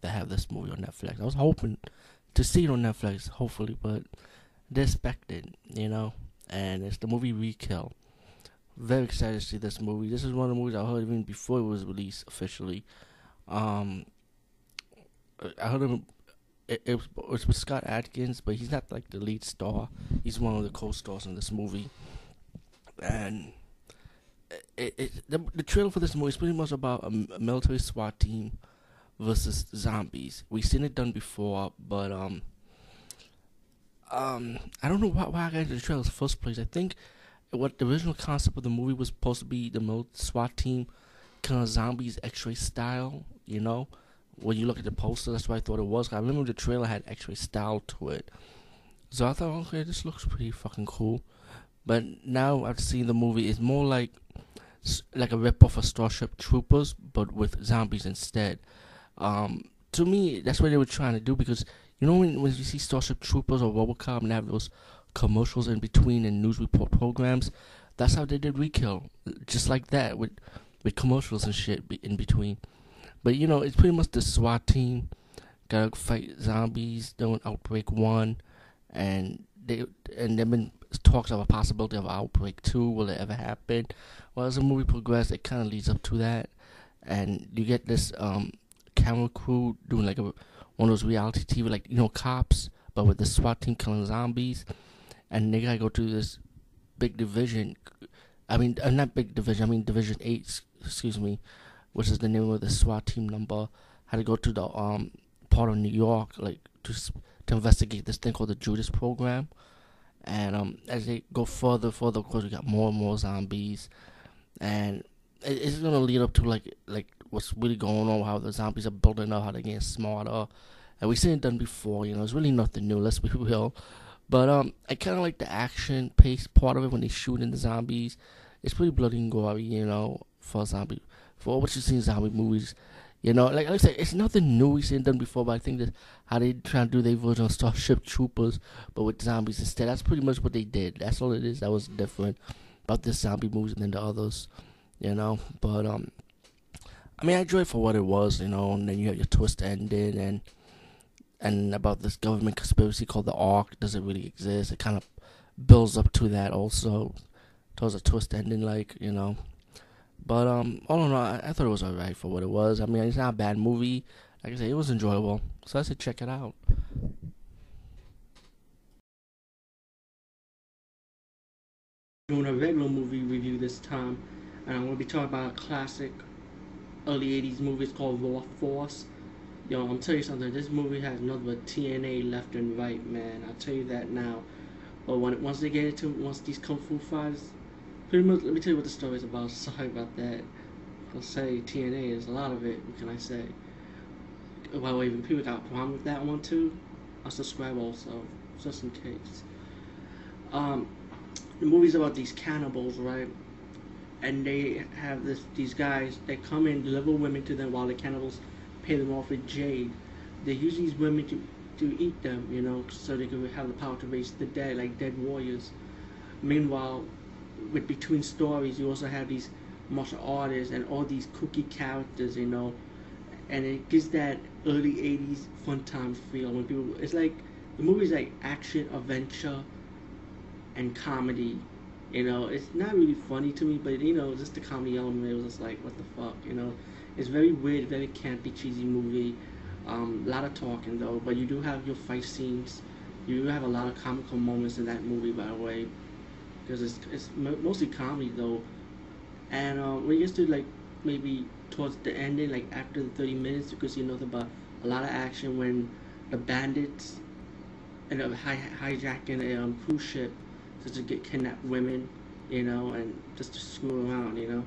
they have this movie on Netflix. I was hoping to see it on Netflix, hopefully, but they expected, you know. And it's the movie Re-Kill. Very excited to see this movie. This is one of the movies I heard even before it was released officially. Um, I heard him. It, it, was with Scott Adkins, but he's not like the lead star. He's one of the co-stars in this movie, and it, it, the, the trailer for this movie is pretty much about a, a military SWAT team versus zombies. We've seen it done before, but um, um, I don't know why, why I got into the trailer in the first place. I think what the original concept of the movie was supposed to be the military SWAT team, kind of zombies X-ray style. You know, when you look at the poster, that's what I thought it was. I remember the trailer had X-ray style to it, so I thought, okay, this looks pretty fucking cool. But now I've seen the movie, it's more like like a rip off of Starship Troopers, but with zombies instead. Um, to me, that's what they were trying to do because you know when when you see Starship Troopers or RoboCop and have those commercials in between and news report programs, that's how they did Re-Kill, just like that with with commercials and shit in between. But you know, it's pretty much the SWAT team gotta fight zombies doing Outbreak One, and they and they've been talks of a possibility of Outbreak Two. Will it ever happen? Well, as the movie progresses, it kind of leads up to that, and you get this um camera crew doing like a one of those reality TV, like you know, cops, but with the SWAT team killing zombies, and they gotta go to this big division. I mean, uh, not big division. I mean, Division Eight. Excuse me, which is the name of the SWAT team number. Had to go to the um part of New York, like to to investigate this thing called the Judas Program. And um, as they go further, further, of course, we got more and more zombies, and it's gonna lead up to like like what's really going on, how the zombies are building up, how they're getting smarter. And we've seen it done before, you know, it's really nothing new, let's be real. But um, I kind of like the action pace part of it when they shoot in the zombies. It's pretty bloody and gory, you know, for zombie, for what you've seen in zombie movies. You know, like, like I said, it's nothing new we've seen done before, but I think that how they try to do their version of Starship Troopers, but with zombies instead. That's pretty much what they did. That's all it is. That was different about this zombie movies than the others, you know. But um, I mean, I enjoyed it for what it was, you know, and then you have your twist ending and and about this government conspiracy called the Ark. Does it really exist? It kind of builds up to that also. Towards a twist ending, like, you know. But um, all in all, I, I thought it was alright for what it was. I mean, it's not a bad movie. Like I said, it was enjoyable. So I said check it out. Doing a regular movie review this time, and I'm to be talking about a classic early 80s movies called Raw Force. Yo, I'm tell you something, this movie has nothing but TNA left and right, man. I'll tell you that now. But when once they get into once these kung fu fighters, pretty much, let me tell you what the story is about. Sorry about that. I'll say TNA is a lot of it. What can I say? By the way, even people got a problem with that one too, I'll subscribe also, just in case. Um, the movie's about these cannibals, right? And they have this these guys that come in deliver women to them while the cannibals pay them off with jade. They use these women to to eat them, you know, so they can have the power to raise the dead like dead warriors. Meanwhile, with between stories, you also have these martial artists and all these kooky characters, you know, and it gives that early '80s fun time feel when people. It's like the movie's like action, adventure, and comedy you know, it's not really funny to me, but you know, just the comedy element, it was just like, what the fuck, you know? It's very weird, very campy, cheesy movie. Um, a lot of talking though, but you do have your fight scenes. You do have a lot of comical moments in that movie, by the way, because it's it's mostly comedy though. And uh, you get to like maybe towards the ending, like after the thirty minutes, you can see nothing but a lot of action when the bandits end up hi- hijacking a um, cruise ship just to get kidnapped women, you know, and just to screw around, you know,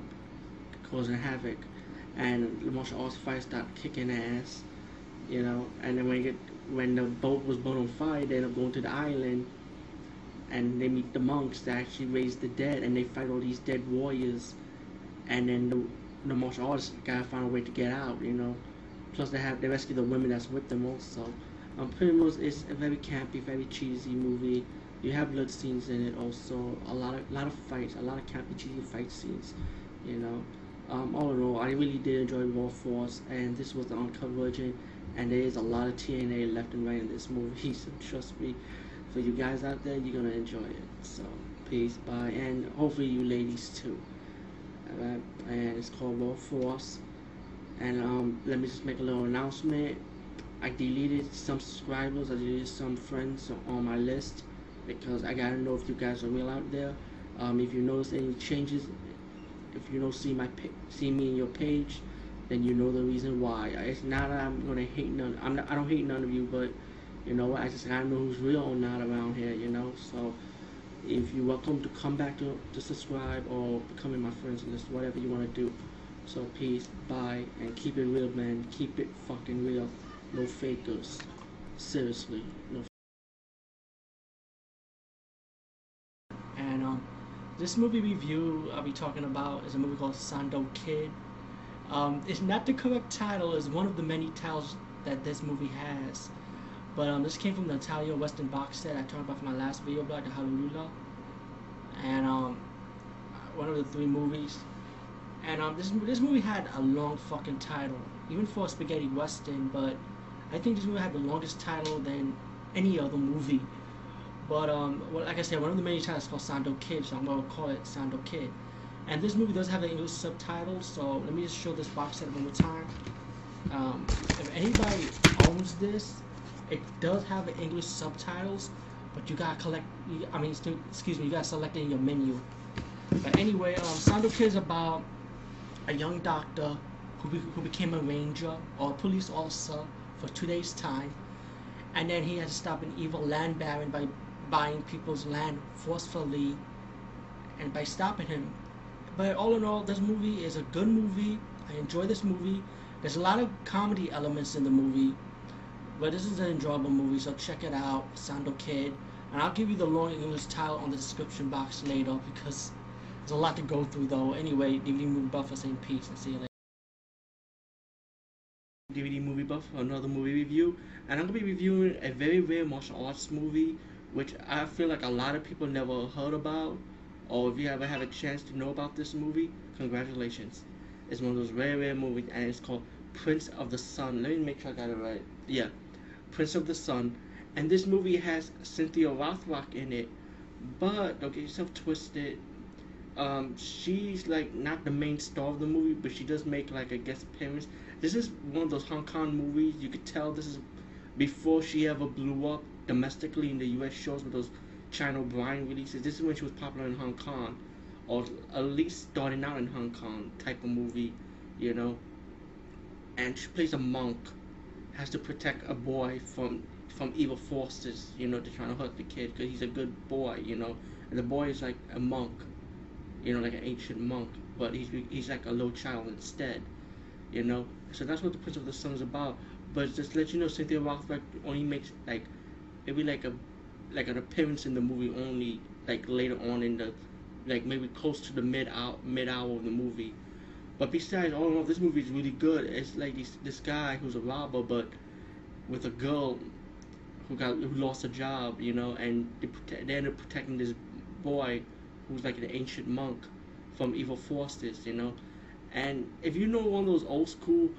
causing havoc. And the martial arts fights start kicking ass, you know, and then when you get when the boat was born on fire, they end up going to the island and they meet the monks that actually raise the dead and they fight all these dead warriors and then the, the martial artists gotta find a way to get out, you know. Plus they have they rescue the women that's with them also. Um, pretty much it's a very campy, very cheesy movie. You have blood scenes in it also. A lot of lot of fights, a lot of campy, fight scenes. You know. Um, all in all, I really did enjoy Raw Force, and this was the uncut version. And there is a lot of TNA left and right in this movie, so trust me. For you guys out there, you're gonna enjoy it. So peace, bye, and hopefully you ladies too. Alright, and it's called Raw Force. And um, let me just make a little announcement. I deleted some subscribers, I deleted some friends on my list because I gotta know if you guys are real out there. Um, if you notice any changes, if you don't see my see me in your page, then you know the reason why. It's not that I'm gonna hate none. I'm not, I don't hate none of you, but you know what? I just gotta know who's real or not around here. You know, so if you're welcome to come back to, to subscribe or becoming my friends list, whatever you want to do. So peace, bye, and keep it real, man. Keep it fucking real. No fakers. Seriously, no. This movie review I'll be talking about is a movie called Sando Kid. Um, it's not the correct title. It's one of the many titles that this movie has. But um, this came from the Italian Western box set I talked about from my last video about the Hallelujah. And um, one of the three movies. And um, this this movie had a long fucking title, even for a spaghetti western. But I think this movie had the longest title than any other movie. But um, well, like I said, one of the main titles is called Sando Kid, so I'm gonna call it Sando Kid. And this movie does have the English subtitles, so let me just show this box set one more time. Um, if anybody owns this, it does have English subtitles, but you gotta collect. I mean, excuse me, you gotta select it in your menu. But anyway, um, Sando Kid is about a young doctor who, be, who became a ranger or a police officer for two days' time, and then he has to stop an evil land baron by buying people's land forcefully, and by stopping him. But all in all, this movie is a good movie. I enjoy this movie. There's a lot of comedy elements in the movie, but this is an enjoyable movie, so check it out, Sando Kid. And I'll give you the long English title on the description box later because there's a lot to go through though. Anyway, DVD Movie Buff for saying peace and see you later. DVD Movie Buff for another movie review. And I'm going to be reviewing a very rare martial arts movie which I feel like a lot of people never heard about. Or if you ever have a chance to know about this movie, congratulations. It's one of those rare, rare movies and it's called Prince of the Sun. Let me make sure I got it right. Yeah, Prince of the Sun. And this movie has Cynthia Rothrock in it. But don't get yourself twisted um, she's like not the main star of the movie, but she does make like a guest appearance. This is one of those Hong Kong movies. You could tell this is before she ever blew up domestically in the U.S. shows with those China O'Brien releases. This is when she was popular in Hong Kong, or at least starting out in Hong Kong type of movie, you know. And she plays a monk, has to protect a boy from from evil forces, you know, they're trying to hurt the kid because he's a good boy, you know. And the boy is like a monk you know, like an ancient monk, but he's he's like a little child instead, you know. So that's what the Prince of the Sun is about. But just let you know, Cynthia Rothrock only makes like maybe like a like an appearance in the movie only like later on in the like maybe close to the mid hour mid hour of the movie. But besides, all in all, this movie is really good. It's like this this guy who's a robber, but with a girl who got who lost a job, you know, and they, protect, they end up protecting this boy who's like an ancient monk from evil forces, you know. And if you know one of those old school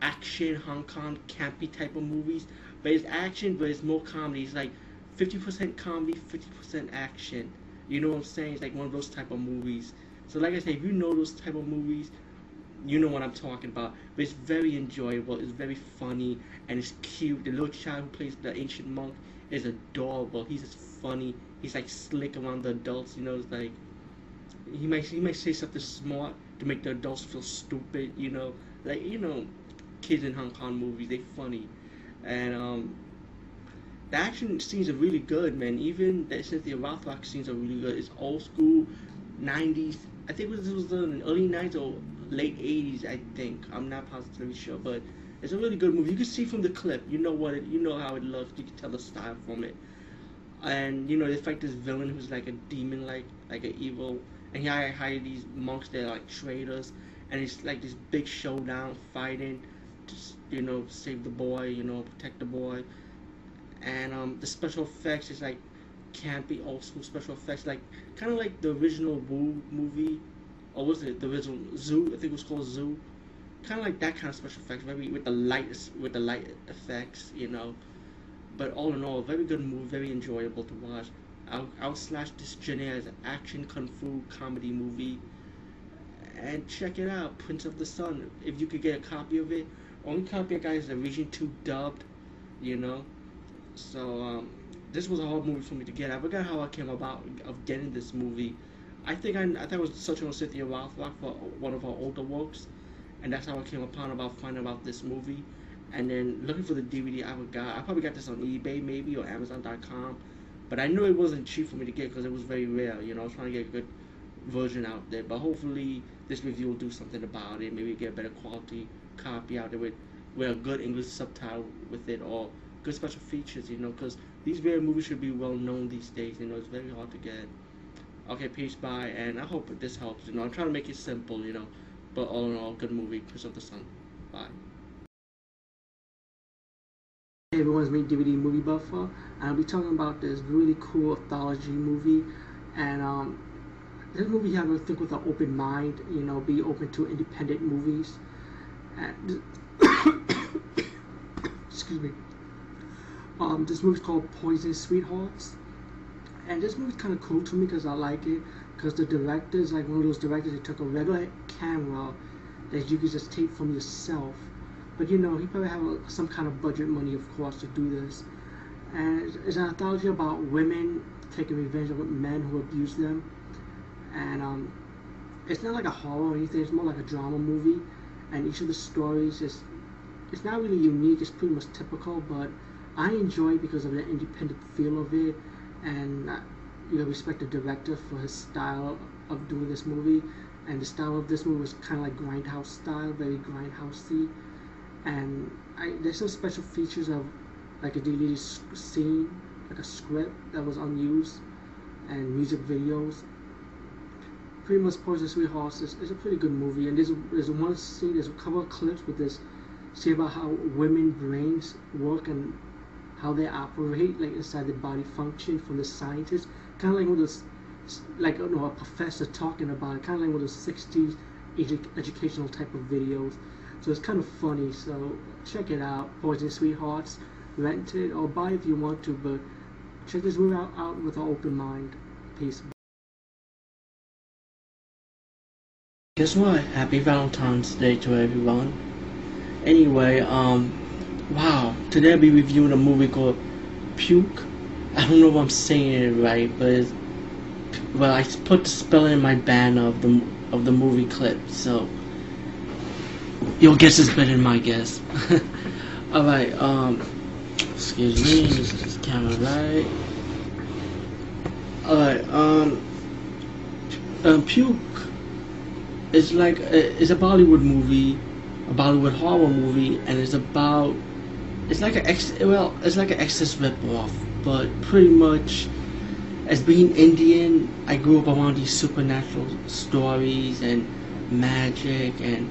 action Hong Kong campy type of movies, but it's action, but it's more comedy. It's like 50% comedy, 50% action. You know what I'm saying? It's like one of those type of movies. So like I said, if you know those type of movies, you know what I'm talking about. But it's very enjoyable. It's very funny and it's cute. The little child who plays the ancient monk is adorable. He's just funny. He's like slick around the adults. You know, it's like he might he might say something smart to make the adults feel stupid. You know, like you know, kids in Hong Kong movies they funny, and um, the action scenes are really good, man. Even the Cynthia Rothrock scenes are really good. It's old school, '90s. I think it was, was the early '90s or late '80s. I think I'm not positively sure, but it's a really good movie. You can see from the clip. You know what it. You know how it looks. You can tell the style from it. And you know they fight this villain who's like a demon, like like an evil and he hired these monks that are like traitors, and it's like this big showdown fighting, to you know save the boy, you know protect the boy, and um the special effects is like campy old school special effects, like kind of like the original Wu movie, or was it the original Zu? I think it was called Zu. Kind of like that kind of special effects, maybe with the light with the light effects, you know. But all in all, very good movie, very enjoyable to watch. I'll, I'll slash this genre as an action kung fu comedy movie. And check it out, Prince of the Sun. If you could get a copy of it, only copy I got is the Region 2 dubbed, you know. So, um, this was a hard movie for me to get. I forgot how I came about of getting this movie. I think I, I thought I was searching on Cynthia Rothrock for one of her older works, and that's how I came upon about finding about this movie. And then looking for the DVD, I got I probably got this on eBay maybe or Amazon.com but I knew it wasn't cheap for me to get because it was very rare. You know, I was trying to get a good version out there. But hopefully, this review will do something about it. Maybe get better quality copy out there with, with a good English subtitle with it or good special features. You know, because these rare movies should be well known these days. You know, it's very hard to get. Okay, peace, bye, and I hope this helps. You know, I'm trying to make it simple. You know, but all in all, good movie, Prince of the Sun. Bye. Hey everyone, it's me, DVD Movie Buffer, and I'll be talking about this really cool anthology movie. And um, this movie you have to think with an open mind, you know, be open to independent movies. And excuse me. Um, this movie's called Poison Sweethearts, and this movie's kind of cool to me because I like it. Because the director is like one of those directors that took a regular camera that you can just take from yourself but you know, he probably have a, some kind of budget money, of course, to do this. And it's an anthology about women taking revenge on men who abuse them. And um, it's not like a horror or anything. It's more like a drama movie. And each of the stories is it's not really unique. It's pretty much typical, but I enjoy it because of the independent feel of it, and uh, you know, respect the director for his style of doing this movie. And the style of this movie was kind of like grindhouse style, very grindhousey and I, there's some special features of like a deleted scene, like a script that was unused, and music videos. Pretty much Poison Sweethearts is, is a pretty good movie, and there's there's one scene, there's a couple of clips with this, see about how women brains work and how they operate, like inside the body function from the scientists, kind of like of those, like you know, a professor talking about it, kind of like one of those 60s edu- educational type of videos so it's kind of funny. So check it out, Poison Sweethearts. Rent it or buy it if you want to, but check this movie out, out with an open mind. Peace. Guess what? Happy Valentine's Day to everyone. Anyway, um, wow. Today I'll be reviewing a movie called Phoonk. I don't know if I'm saying it right, but it's, well, I put the spelling in my banner of the of the movie clip, so your guess is better than my guess. Alright, um, excuse me, this is camera right. Alright, um, um, Phoonk is like, a, it's a Bollywood movie, a Bollywood horror movie, and it's about, it's like a, ex, well, it's like an Exorcist ripoff, but pretty much, as being Indian, I grew up around these supernatural stories and magic and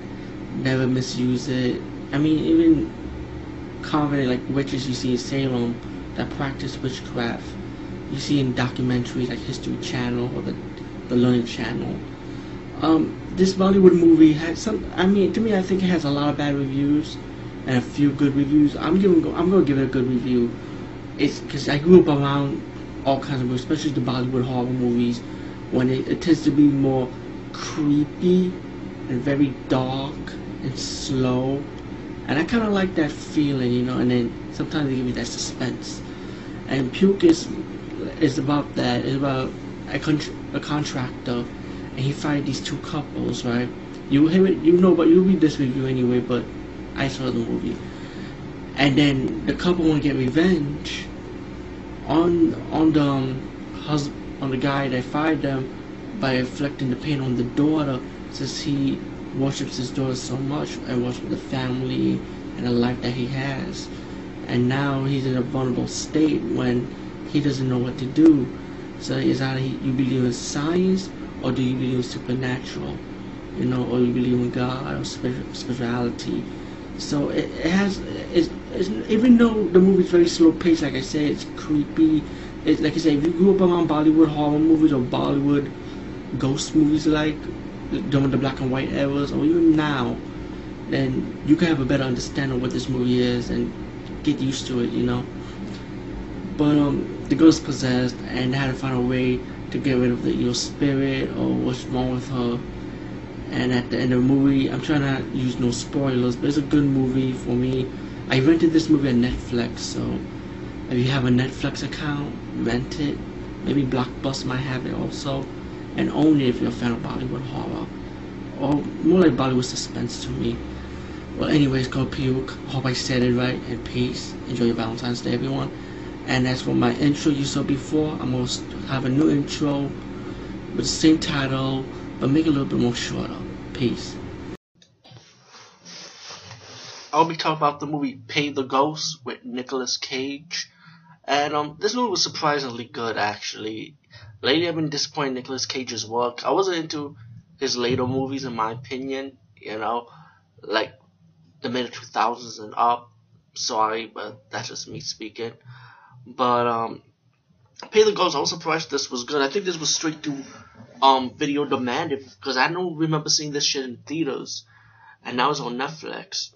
never misuse it. I mean, even common like witches you see in Salem that practice witchcraft, you see in documentaries like History Channel or the the Learning Channel. Um, this Bollywood movie had some. I mean, to me, I think it has a lot of bad reviews and a few good reviews. I'm giving. I'm to give it a good review. It's because I grew up around all kinds of movies, especially the Bollywood horror movies, when it, it tends to be more creepy and very dark and slow. And I kind of like that feeling, you know. And then sometimes they give me that suspense. And Phoonk is is about that. It's about a, con- a contractor, and he finds these two couples, right? You it, you know, but you read this review anyway. But I saw the movie, and then the couple want to get revenge on on the um, husband on the guy that fired them by inflicting the pain on the daughter, since he worships his daughter so much and worships the family and the life that he has. And now he's in a vulnerable state when he doesn't know what to do. So is either you believe in science or do you believe in supernatural? You know, or you believe in God or spirituality. So it, it has, it's, it's, even though the movie's very slow paced, like I said, it's creepy. Like I said, if you grew up around Bollywood horror movies or Bollywood ghost movies like during the black and white eras, or even now, then you can have a better understanding of what this movie is and get used to it, you know. But um, the girl's possessed and had to find a way to get rid of the evil spirit or what's wrong with her. And at the end of the movie, I'm trying to use no spoilers, but it's a good movie for me. I rented this movie on Netflix, so if you have a Netflix account, rent it. Maybe Blockbuster might have it also. And it if you're a fan of Bollywood horror. Or more like Bollywood suspense to me. Well, anyways, go Phoonk. Hope I said it right. And peace. Enjoy your Valentine's Day, everyone. And as for my intro you saw before, I'm going to have a new intro with the same title, but make it a little bit more shorter. Peace. I'll be talking about the movie Pay the Ghost with Nicolas Cage. And um, this movie was surprisingly good, actually. Lately, I've been disappointed in Nicolas Cage's work. I wasn't into his later movies, in my opinion. You know, like the mid 2000s and up. Sorry, but that's just me speaking. But um, Pay the Ghost, I was surprised this was good. I think this was straight to um video demand because I don't remember seeing this shit in theaters, and now it's on Netflix.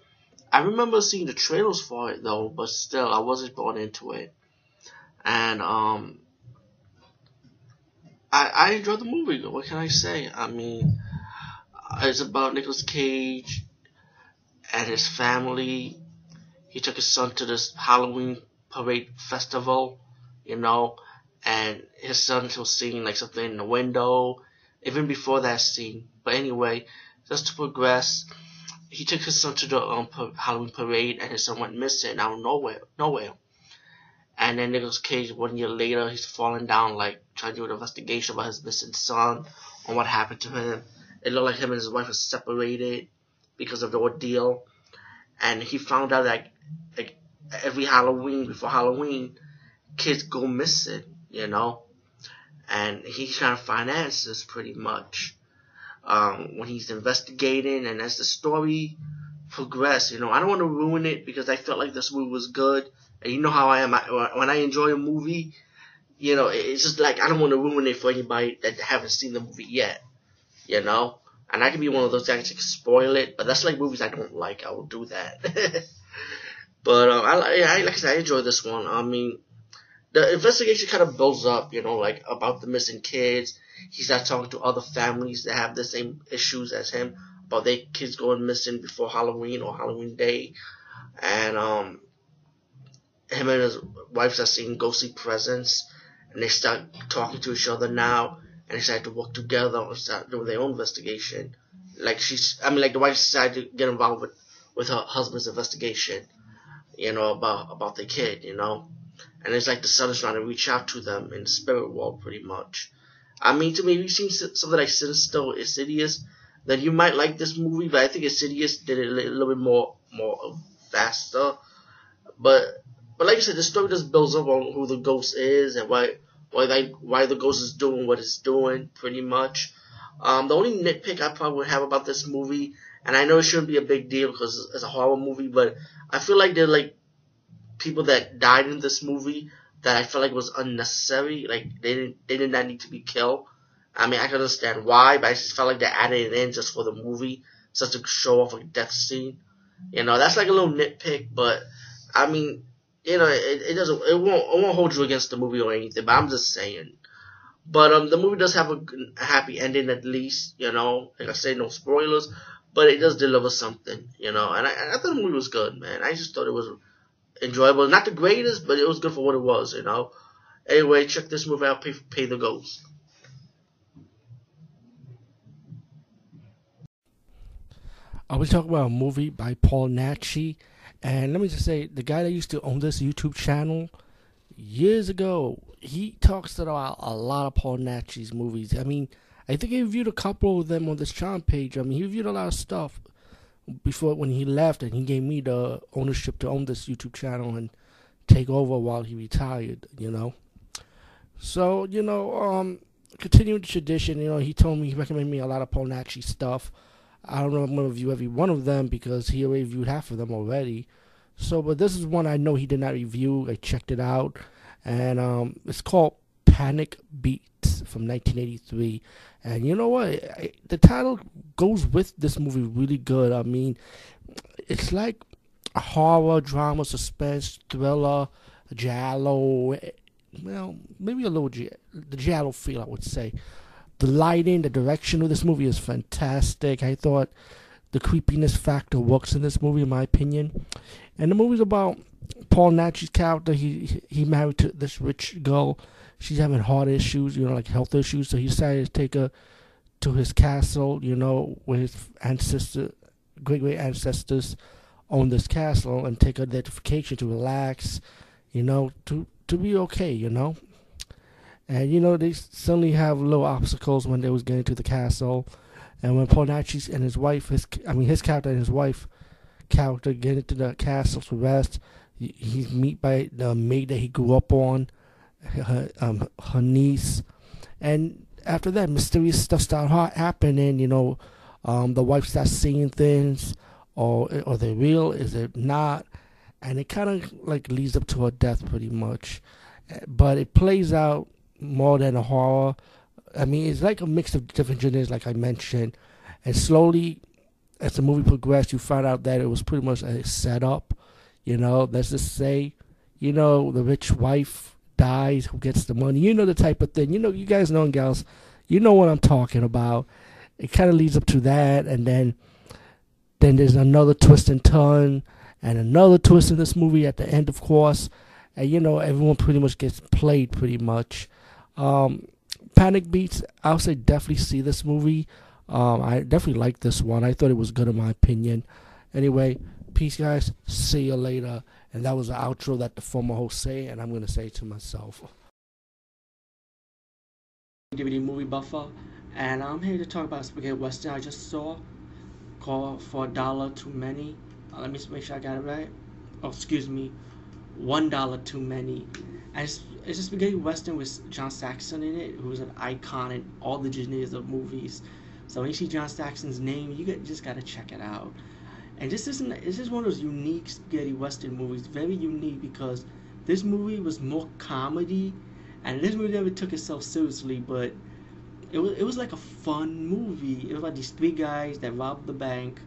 I remember seeing the trailers for it though, but still I wasn't bought into it. And um, I I enjoyed the movie. What can I say? I mean, it's about Nicolas Cage and his family. He took his son to this Halloween parade festival, you know, and his son was seeing like something in the window, even before that scene. But anyway, just to progress, he took his son to the um, Halloween parade, and his son went missing out of nowhere, nowhere. And then Nicolas Cage, one year later, he's falling down, like trying to do an investigation about his missing son, on what happened to him. It looked like him and his wife were separated because of the ordeal, and he found out that like every Halloween before Halloween, kids go missing, you know, and he's trying to find answers pretty much. Um, when he's investigating and as the story progresses, you know, I don't want to ruin it because I felt like this movie was good. And you know how I am. I, when I enjoy a movie, you know, it's just like I don't want to ruin it for anybody that haven't seen the movie yet, you know. And I can be one of those guys that can spoil it, but that's like movies I don't like. I will do that. But um, I, I like I said, I enjoy this one. I mean, the investigation kind of builds up, you know, like about the missing kids. He starts talking to other families that have the same issues as him about their kids going missing before Halloween or Halloween Day, and um, him and his wife start seeing ghostly presence, and they start talking to each other now, and they to work together and start doing their own investigation. Like she's, I mean, like the wife decided to get involved with with her husband's investigation you know, about about the kid, you know. And it's like the son is trying to reach out to them in the spirit world, pretty much. I mean, to me, if you've seen something like Sinister, Insidious, then you might like this movie. But I think Insidious did it a little bit more more faster. But but like I said, the story just builds up on who the ghost is and why why they, why the ghost is doing what it's doing, pretty much. Um, the only nitpick I probably have about this movie and I know it shouldn't be a big deal because it's a horror movie, but I feel like there are like people that died in this movie that I felt like was unnecessary. Like they didn't they did not need to be killed. I mean I can understand why, but I just felt like they added it in just for the movie, just to show off a death scene. You know, that's like a little nitpick, but I mean, you know, it, it doesn't it won't it won't hold you against the movie or anything. But I'm just saying. But um, the movie does have a, happy ending at least. You know, like I say, no spoilers. But it does deliver something, you know. And I, I thought the movie was good, man. I just thought it was enjoyable. Not the greatest, but it was good for what it was, you know. Anyway, check this movie out. Pay, pay the ghost. I was talking about a movie by Paul Naschy, and let me just say, the guy that used to own this YouTube channel years ago, he talks about a lot of Paul Naschy's movies. I mean, I think he reviewed a couple of them on this channel page. I mean, he reviewed a lot of stuff before when he left, and he gave me the ownership to own this YouTube channel and take over while he retired. You know, so you know, um, continuing the tradition. You know, he told me he recommended me a lot of Naschy stuff. I don't know if I'm to review every one of them because he already reviewed half of them already. So, but this is one I know he did not review. I checked it out, and um, it's called Panic Beats from 1983. And you know what? I, the title goes with this movie really good. I mean, it's like horror, drama, suspense, thriller, giallo. Well, maybe a little the giallo feel, I would say the lighting, the direction of this movie is fantastic. I thought the creepiness factor works in this movie, in my opinion. And the movie's about Paul Naschy's character. He he married to this rich girl. She's having heart issues, you know, like health issues. So he decided to take her to his castle, you know, where his ancestor, great great ancestors owned this castle, and take her there to vacation to relax, you know, to to be okay, you know. And you know, they suddenly have little obstacles when they was getting to the castle. And when Paul Naschy and his wife, his I mean his character and his wife character get into the castle to rest, he's meet by the maid that he grew up on, her, um, her niece, and after that, mysterious stuff start happening. You know, um, the wife starts seeing things, or are they real? Is it not? And it kind of like leads up to her death, pretty much. But it plays out more than a horror. I mean, it's like a mix of different genres, like I mentioned. And slowly, as the movie progressed, you find out that it was pretty much a setup. You know, let's just say, you know, the rich wife dies, who gets the money. You know the type of thing. You know, you guys know and gals, you know what I'm talking about. It kind of leads up to that, and then then there's another twist and turn, and another twist in this movie at the end, of course. And you know, everyone pretty much gets played pretty much. Um, Panic Beats, I'll say definitely see this movie. Um, I definitely like this one. I thought it was good in my opinion. Anyway, peace, guys. See you later. And that was the outro that the former host say, and I'm gonna say to myself. DVD movie buffer, and I'm here to talk about spaghetti western I just saw, called for a dollar too many. Uh, let me make sure I got it right. Oh, excuse me, one dollar too many. And it's, it's a spaghetti western with John Saxon in it, who's an icon in all the genres of movies. So when you see John Saxon's name, you get, just gotta check it out. And this isn't this is one of those unique spaghetti western movies, very unique because this movie was more comedy, and this movie never took itself seriously, but it was it was like a fun movie. It was like these three guys that robbed the bank.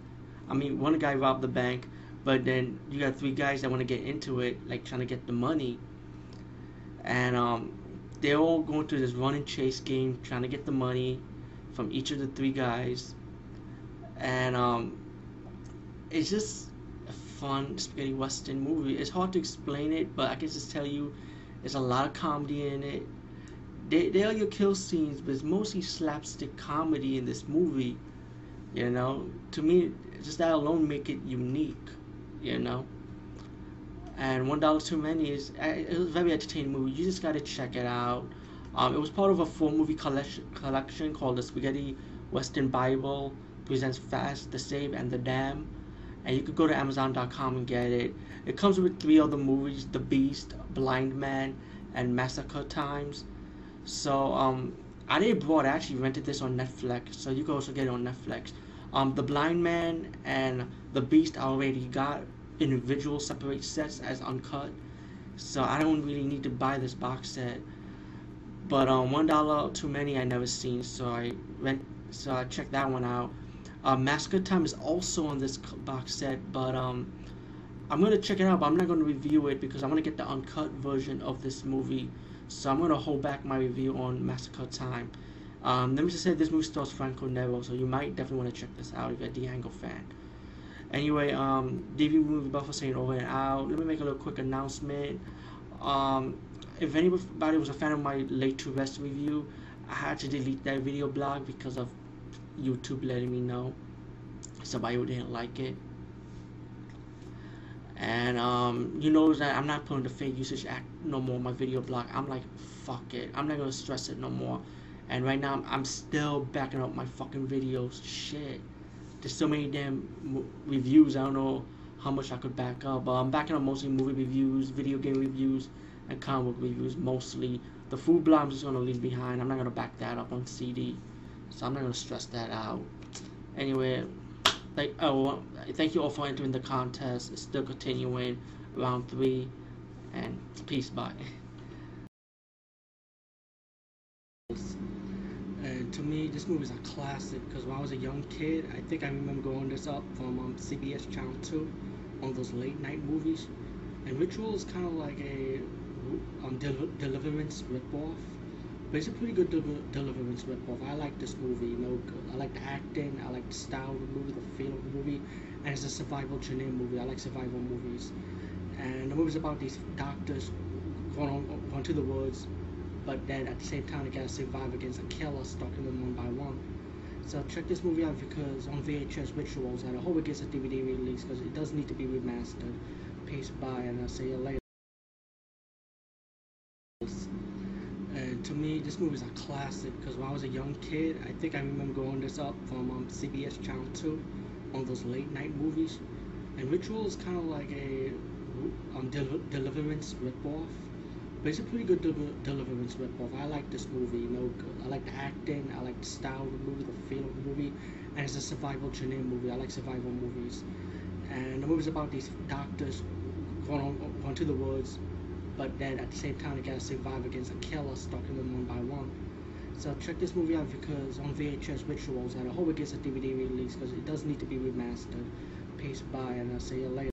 I mean, one guy robbed the bank, but then you got three guys that want to get into it, like trying to get the money and um, they're all going through this run and chase game, trying to get the money from each of the three guys, and um, it's just a fun spaghetti western movie. It's hard to explain it, but I can just tell you, there's a lot of comedy in it. They, they are your kill scenes, but it's mostly slapstick comedy in this movie. You know, to me, just that alone make it unique. You know and One Dollar Too Many is uh, it was a very entertaining movie. You just gotta check it out. Um, it was part of a four movie collection collection called the Spaghetti Western Bible presents Fast, the Save, and the Damn. And you could go to Amazon.com and get it. It comes with three other movies: The Beast, Blind Man, and Massacre Times. So um, I did bought. I actually rented this on Netflix, so you can also get it on Netflix. Um, the Blind Man and The Beast I already got individual separate sets as uncut. So I don't really need to buy this box set. But um, one dollar too many I never seen, so I rent. So I checked that one out. Uh, Massacre Time is also on this box set, but um, I'm gonna check it out. But I'm not gonna review it because I'm gonna get the uncut version of this movie. So I'm gonna hold back my review on Massacre Time. Um, let me just say this movie stars Franco Nero, so you might definitely want to check this out if you're a Django fan. Anyway, um, DV movie buff for saying over and out. Let me make a little quick announcement. Um, if anybody was a fan of my late to rest review, I had to delete that video blog because of YouTube letting me know somebody who didn't like it. And um, you know that I'm not putting the fake Usage Act no more on my video blog. I'm like, fuck it. I'm not gonna stress it no more. And right now, I'm still backing up my fucking videos. Shit. There's so many damn reviews. I don't know how much I could back up. But I'm backing up mostly movie reviews, video game reviews, and comic book reviews mostly. The food blog I'm just gonna leave behind. I'm not gonna back that up on CD. So I'm not gonna stress that out. Anyway, like oh, thank you all for entering the contest. It's still continuing, round three, and peace. Bye. And to me, this movie is a classic because when I was a young kid, I think I remember growing this up from um, CBS Channel 2 on those late night movies. And Ritual is kind of like a um, del- Deliverance ripoff. But it's a pretty good del- Deliverance ripoff. I like this movie, you know. I like the acting, I like the style of the movie, the feel of the movie. And it's a survival genre movie. I like survival movies. And the movie's about these doctors going, on, going to the woods but then at the same time they gotta survive against a killer stalking them one by one. So check this movie out because on VHS Rituals, and I hope it gets a DVD release because it does need to be remastered. Peace, bye, and I'll see you later. To me, this movie is a classic because when I was a young kid, I think I remember growing this up from um, CBS Channel 2 on those late night movies. And Ritual is kind of like a um, del- Deliverance ripoff but it's a pretty good del- Deliverance ripoff. I like this movie, you know. I like the acting, I like the style of the movie, the feel of the movie, and it's a survival genre movie. I like survival movies, and the movie's about these doctors going on, going to the woods, but then at the same time they gotta survive against a killer stalking them one by one. So check this movie out because on VHS Rituals, and I hope it gets a DVD release because it does need to be remastered. Peace, bye, and I'll see you later.